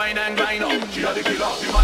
wine and grind up. She had the killer, the